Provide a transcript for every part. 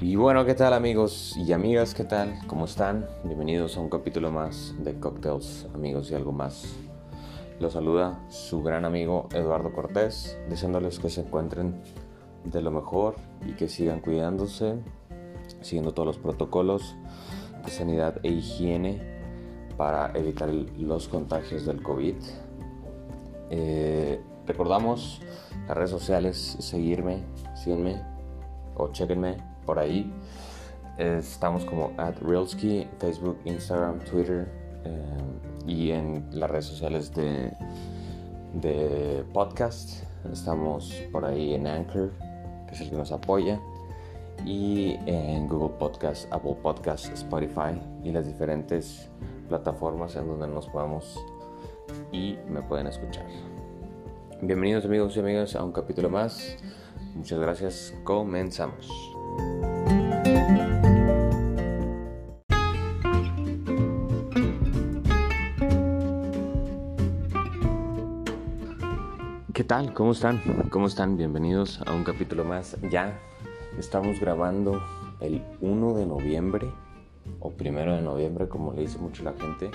Y bueno, ¿qué tal amigos y amigas? ¿Qué tal? ¿Cómo están? Bienvenidos a un capítulo más de Cocktails, amigos y algo más. Los saluda su gran amigo Eduardo Cortés, deseándoles que se encuentren de lo mejor y que sigan cuidándose, siguiendo todos los protocolos de sanidad e higiene para evitar los contagios del COVID. Eh, recordamos las redes sociales, seguirme, síguenme o chequenme por ahí. Estamos como at Realski, Facebook, Instagram, Twitter eh, y en las redes sociales de, de podcast. Estamos por ahí en Anchor, que es el que nos apoya, y en Google Podcast, Apple Podcast, Spotify y las diferentes plataformas en donde nos podamos y me pueden escuchar. Bienvenidos amigos y amigas a un capítulo más. Muchas gracias. Comenzamos. ¿Qué tal? ¿Cómo están? ¿Cómo están? Bienvenidos a un capítulo más. Ya estamos grabando el 1 de noviembre o primero de noviembre, como le dice mucho la gente,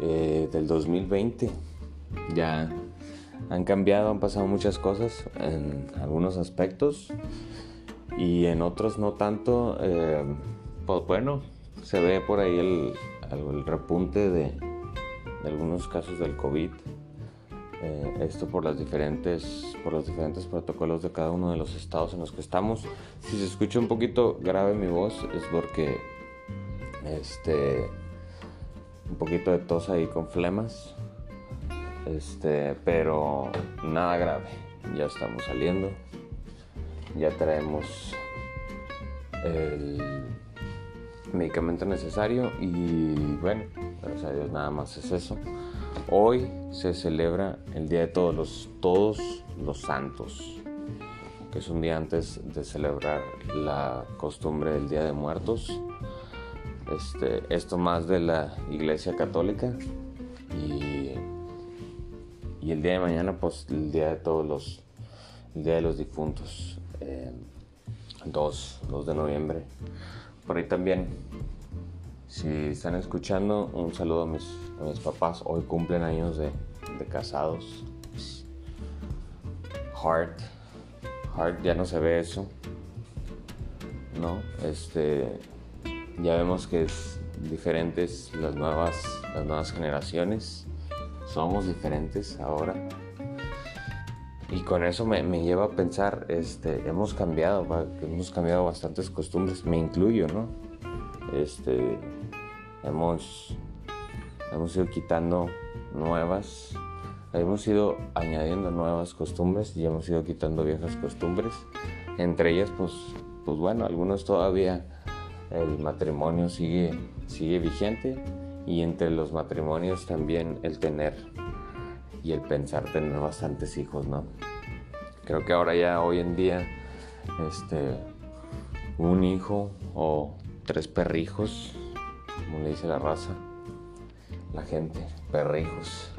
eh, del 2020. Ya han cambiado, han pasado muchas cosas en algunos aspectos y en otros no tanto. Eh, pues bueno, se ve por ahí el, repunte de, de, algunos casos del COVID. Eh, esto por las diferentes por los diferentes protocolos de cada uno de los estados en los que estamos. Si se escucha un poquito grave mi voz es porque este un poquito de tos ahí con flemas. Este, pero nada grave. Ya estamos saliendo ya traemos el medicamento necesario y bueno, gracias a Dios nada más es eso. Hoy se celebra el Día de Todos los, todos los Santos, que es un día antes de celebrar la costumbre del Día de Muertos. Este, esto más de la Iglesia Católica y, y el día de mañana pues el Día de Todos los, el Día de los Difuntos. 2, eh, 2 de noviembre. Por ahí también, si están escuchando, un saludo a mis, papás. Hoy cumplen años de, de casados. Heart, Heart, ya no se ve eso. No, este, ya vemos que es diferentes las nuevas, las nuevas generaciones. Somos diferentes ahora y con eso me, lleva a pensar, este, hemos cambiado, hemos cambiado bastantes costumbres, me incluyo, ¿no? Este, hemos, hemos ido quitando nuevas, hemos ido añadiendo nuevas costumbres y hemos ido quitando viejas costumbres. Entre ellas, pues, pues bueno, algunos todavía el matrimonio sigue, sigue vigente y entre los matrimonios también el tener y el pensar tener bastantes hijos, ¿no? Creo que ahora ya hoy en día, este, un hijo o tres perrijos, como le dice la raza, la gente, perrijos.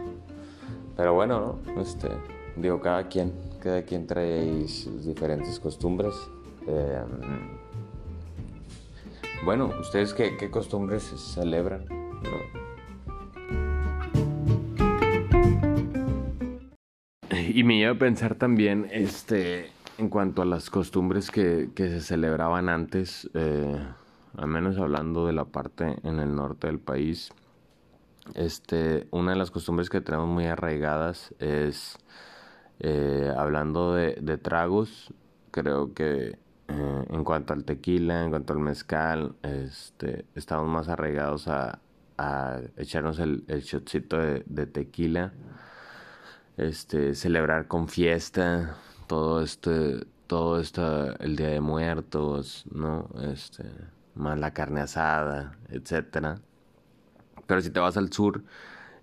Pero bueno, ¿no? este, digo, cada quien, cada quien trae sus diferentes costumbres. Em, bueno, ¿ustedes qué, qué costumbres celebran? ¿no? Y me iba a pensar también, este, en cuanto a las costumbres que, que se celebraban antes, eh, al menos hablando de la parte en el norte del país, este, una de las costumbres que tenemos muy arraigadas es, eh, hablando de, tragos, creo que eh, en cuanto al tequila, en cuanto al mezcal, este, estamos más arraigados a, a echarnos el, el shotcito de tequila este, celebrar con fiesta, todo este, todo esto, el Día de Muertos, ¿no? Este, más la carne asada, etcétera. Pero si te vas al sur,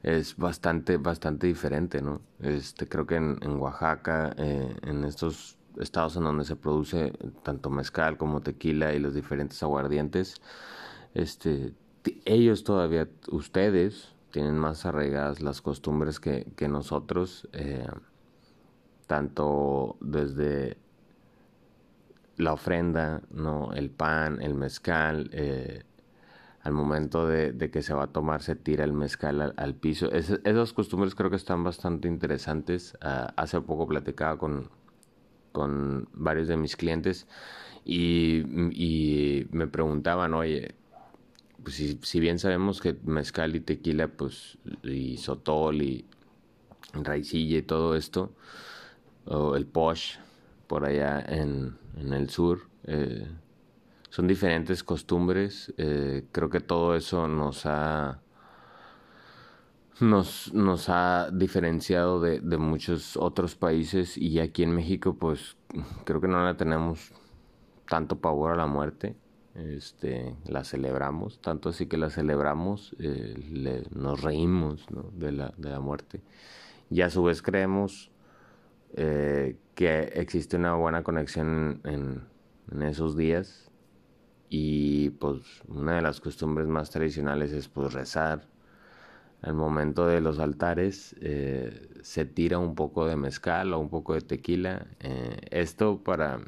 es bastante, bastante diferente, ¿no? Este, creo que en, en Oaxaca, eh, en estos estados en donde se produce tanto mezcal como tequila y los diferentes aguardientes, este, ellos todavía, ustedes, tienen más arraigadas las costumbres que, que nosotros, eh, tanto desde la ofrenda, ¿no? El pan, el mezcal, eh, al momento de, que se va a tomar se tira el mezcal al, piso. esas costumbres creo que están bastante interesantes. Ah, hace poco platicaba con, con varios de mis clientes y, me preguntaban, oye, pues si, bien sabemos que mezcal y tequila, pues, y sotol y raicilla y todo esto, o el posh por allá en, el sur, eh, son diferentes costumbres. Eh, creo que todo eso nos ha nos, nos ha diferenciado de, de, muchos otros países y aquí en México pues creo que no la tenemos tanto pavor a la muerte. Este, la celebramos, tanto así que la celebramos, eh, nos reímos de, la, de la muerte. Y a su vez creemos eh, que existe una buena conexión en, en esos días y pues una de las costumbres más tradicionales es pues rezar. Al momento de los altares eh, se tira un poco de mezcal o un poco de tequila. Esto para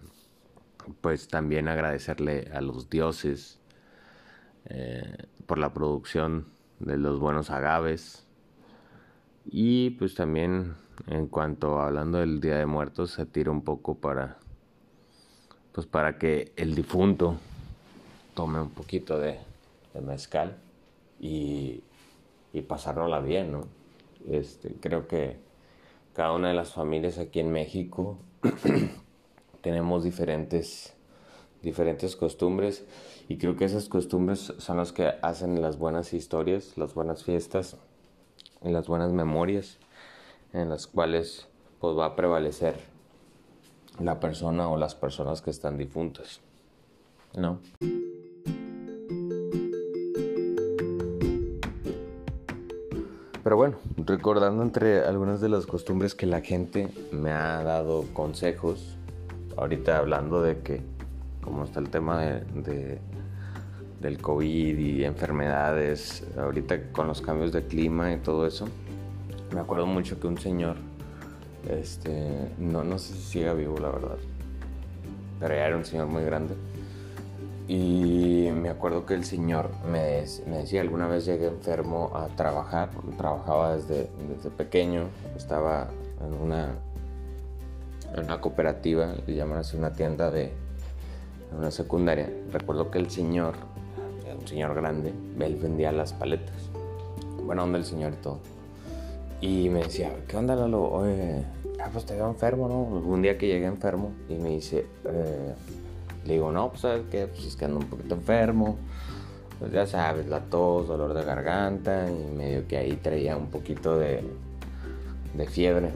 pues también agradecerle a los dioses eh, por la producción de los buenos agaves. Y pues también en cuanto hablando del Día de Muertos se tira un poco para pues para que el difunto tome un poquito de, mezcal y, y pasárnosla bien, ¿no? Este, creo que cada una de las familias aquí en México tenemos diferentes, diferentes costumbres y creo que esas costumbres son las que hacen las buenas historias, las buenas fiestas y las buenas memorias en las cuales pues va a prevalecer la persona o las personas que están difuntas, ¿no? Pero bueno, recordando entre algunas de las costumbres que la gente me ha dado consejos, ahorita hablando de que como está el tema de, del COVID y enfermedades, ahorita con los cambios de clima y todo eso, me acuerdo mucho que un señor, este, no, no sé si siga vivo la verdad, pero ya era un señor muy grande, y me acuerdo que el señor me, me, decía, alguna vez llegué enfermo a trabajar, trabajaba desde, desde pequeño, estaba en una, una cooperativa, le llaman así una tienda de una secundaria. Recuerdo que el señor, un señor grande, él vendía las paletas. Buena onda el señor y todo. Y me decía, ¿qué onda Lalo? Oye, ah, pues te veo enfermo, ¿no? Un día que llegué enfermo y me dice, eh, le digo, no, pues sabes qué, pues es que ando un poquito enfermo. Pues ya sabes, la tos, dolor de garganta y medio que ahí traía un poquito de, de fiebre.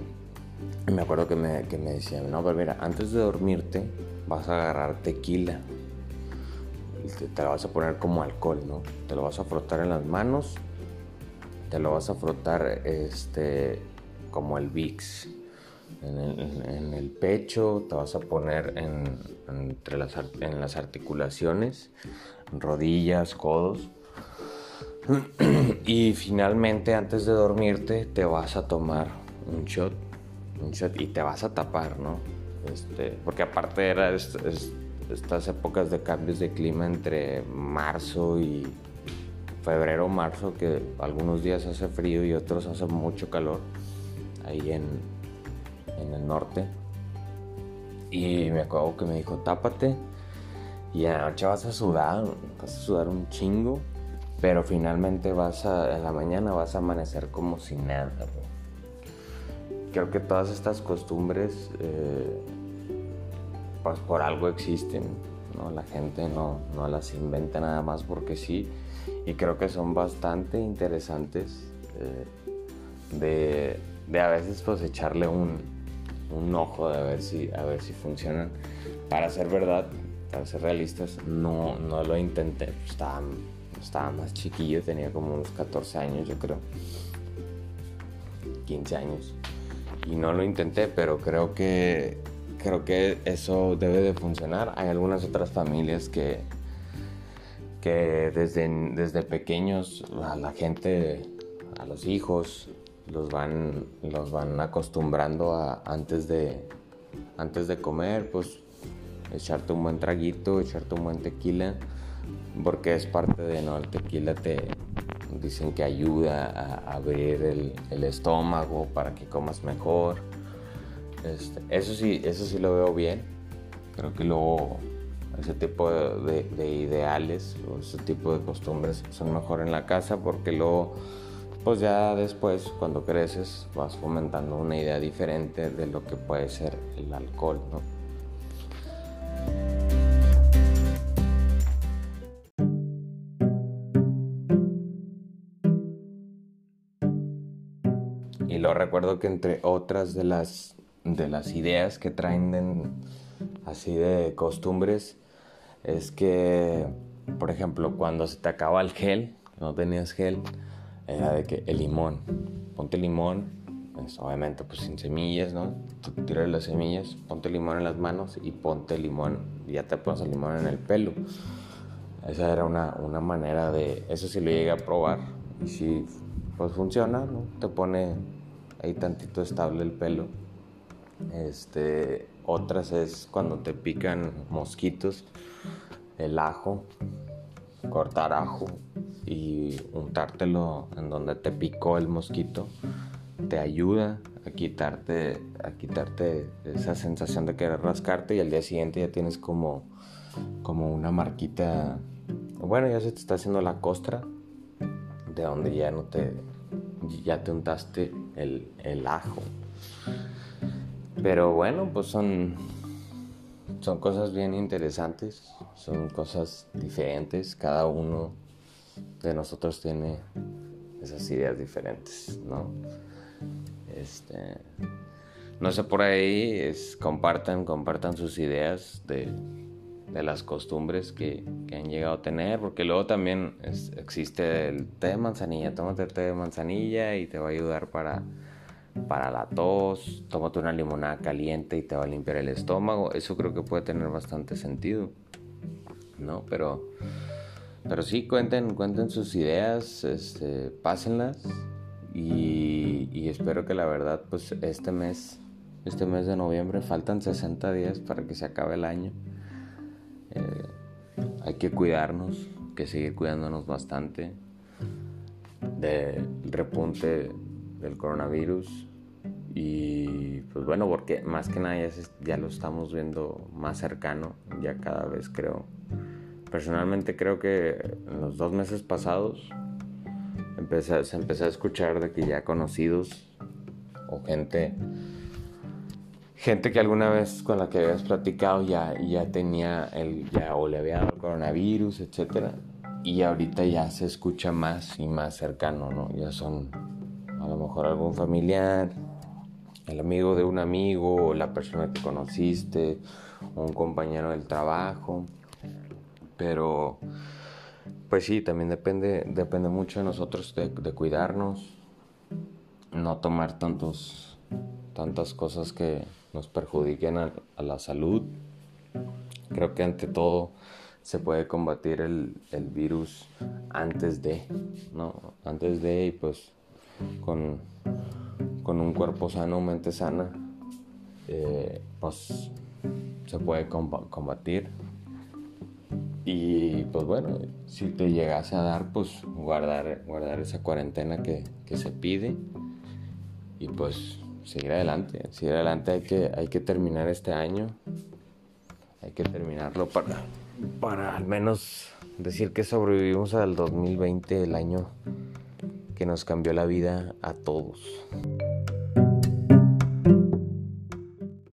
Me acuerdo que me, que me decía, no, pero mira, antes de dormirte vas a agarrar tequila. Te, te, lo vas a poner como alcohol, ¿no? Te lo vas a frotar en las manos. Te lo vas a frotar este, como el VIX en el, pecho, te vas a poner en, entre las, en las articulaciones, rodillas, codos. Y finalmente antes de dormirte te vas a tomar un shot y te vas a tapar, ¿no? Este, porque aparte era estas épocas de cambios de clima entre marzo y febrero, marzo, que algunos días hace frío y otros hace mucho calor ahí en, en el norte. Y me acuerdo que me dijo, tápate. Y en la noche vas a sudar, vas a sudar un chingo. Pero finalmente vas a, en la mañana vas a amanecer como si nada. Creo que todas estas costumbres, eh, pues por algo existen. ¿no? La gente no, no las inventa nada más porque sí. Y creo que son bastante interesantes eh, de, de a veces pues echarle un, un ojo de a ver si, a ver si funcionan. Para ser verdad, para ser realistas, no, no lo intenté. Estaba, estaba más chiquillo, tenía como unos 14 años, yo creo. 15 años. Y no lo intenté, pero creo que, creo que eso debe de funcionar. Hay algunas otras familias que, que desde, desde pequeños a la gente, a los hijos, los van, los van acostumbrando a antes de, antes de comer, pues echarte un buen traguito, echarte un buen tequila, porque es parte de, ¿no? El tequila te dicen que ayuda a abrir el, el estómago para que comas mejor. Este, eso sí, eso sí lo veo bien. Creo que luego ese tipo de, de, ideales o ese tipo de costumbres son mejor en la casa porque luego pues ya después cuando creces vas fomentando una idea diferente de lo que puede ser el alcohol, ¿no? Y lo recuerdo que entre otras de las, de las ideas que traen así de costumbres es que, por ejemplo, cuando se te acaba el gel, no tenías gel, era de que el limón, ponte limón, pues, obviamente pues sin semillas, ¿no? Tú las semillas, ponte limón en las manos y ponte limón, ya te pones el limón en el pelo. Esa era una, una manera de, eso sí lo llegué a probar si pues funciona, ¿no? Te pone ahí tantito estable el pelo. Este, otras es cuando te pican mosquitos, el ajo, cortar ajo y untártelo en donde te picó el mosquito te ayuda a quitarte a quitarte esa sensación de querer rascarte y al día siguiente ya tienes como como una marquita bueno ya se te está haciendo la costra de donde ya no te ya te untaste el, el ajo pero bueno pues son son cosas bien interesantes, son cosas diferentes, cada uno de nosotros tiene esas ideas diferentes, ¿no? Este, no sé por ahí, es, compartan, compartan sus ideas de, de las costumbres que, que, han llegado a tener, porque luego también existe el té de manzanilla, tómate té de manzanilla y te va a ayudar para para la tos, tómate una limonada caliente y te va a limpiar el estómago. Eso creo que puede tener bastante sentido, ¿no? Pero, pero sí, cuenten, cuenten sus ideas, este, pásenlas y, y, espero que la verdad, pues este mes, este mes de noviembre, faltan 60 días para que se acabe el año. Eh, hay que cuidarnos, que seguir cuidándonos bastante del repunte del coronavirus y pues bueno, porque más que nada ya, lo estamos viendo más cercano, ya cada vez creo. Personalmente creo que en los dos meses pasados empecé, se empezó a escuchar de que ya conocidos o gente gente que alguna vez con la que habías platicado ya, ya tenía el ya o le había dado el coronavirus, etcétera, y ahorita ya se escucha más y más cercano, ¿no? Ya son a lo mejor algún familiar, el amigo de un amigo, la persona que conociste, un compañero del trabajo. Pero, pues sí, también depende, depende mucho de nosotros de, cuidarnos, no tomar tantos, tantas cosas que nos perjudiquen a, la salud. Creo que ante todo se puede combatir el, virus antes de, ¿no? Antes de y pues con, con un cuerpo sano, mente sana, eh, pues se puede combatir. Y pues bueno, si te llegase a dar, pues guardar, guardar esa cuarentena que, que se pide y pues seguir adelante. Seguir adelante hay que, hay que terminar este año. Hay que terminarlo para, para al menos decir que sobrevivimos al 2020, el año que nos cambió la vida a todos.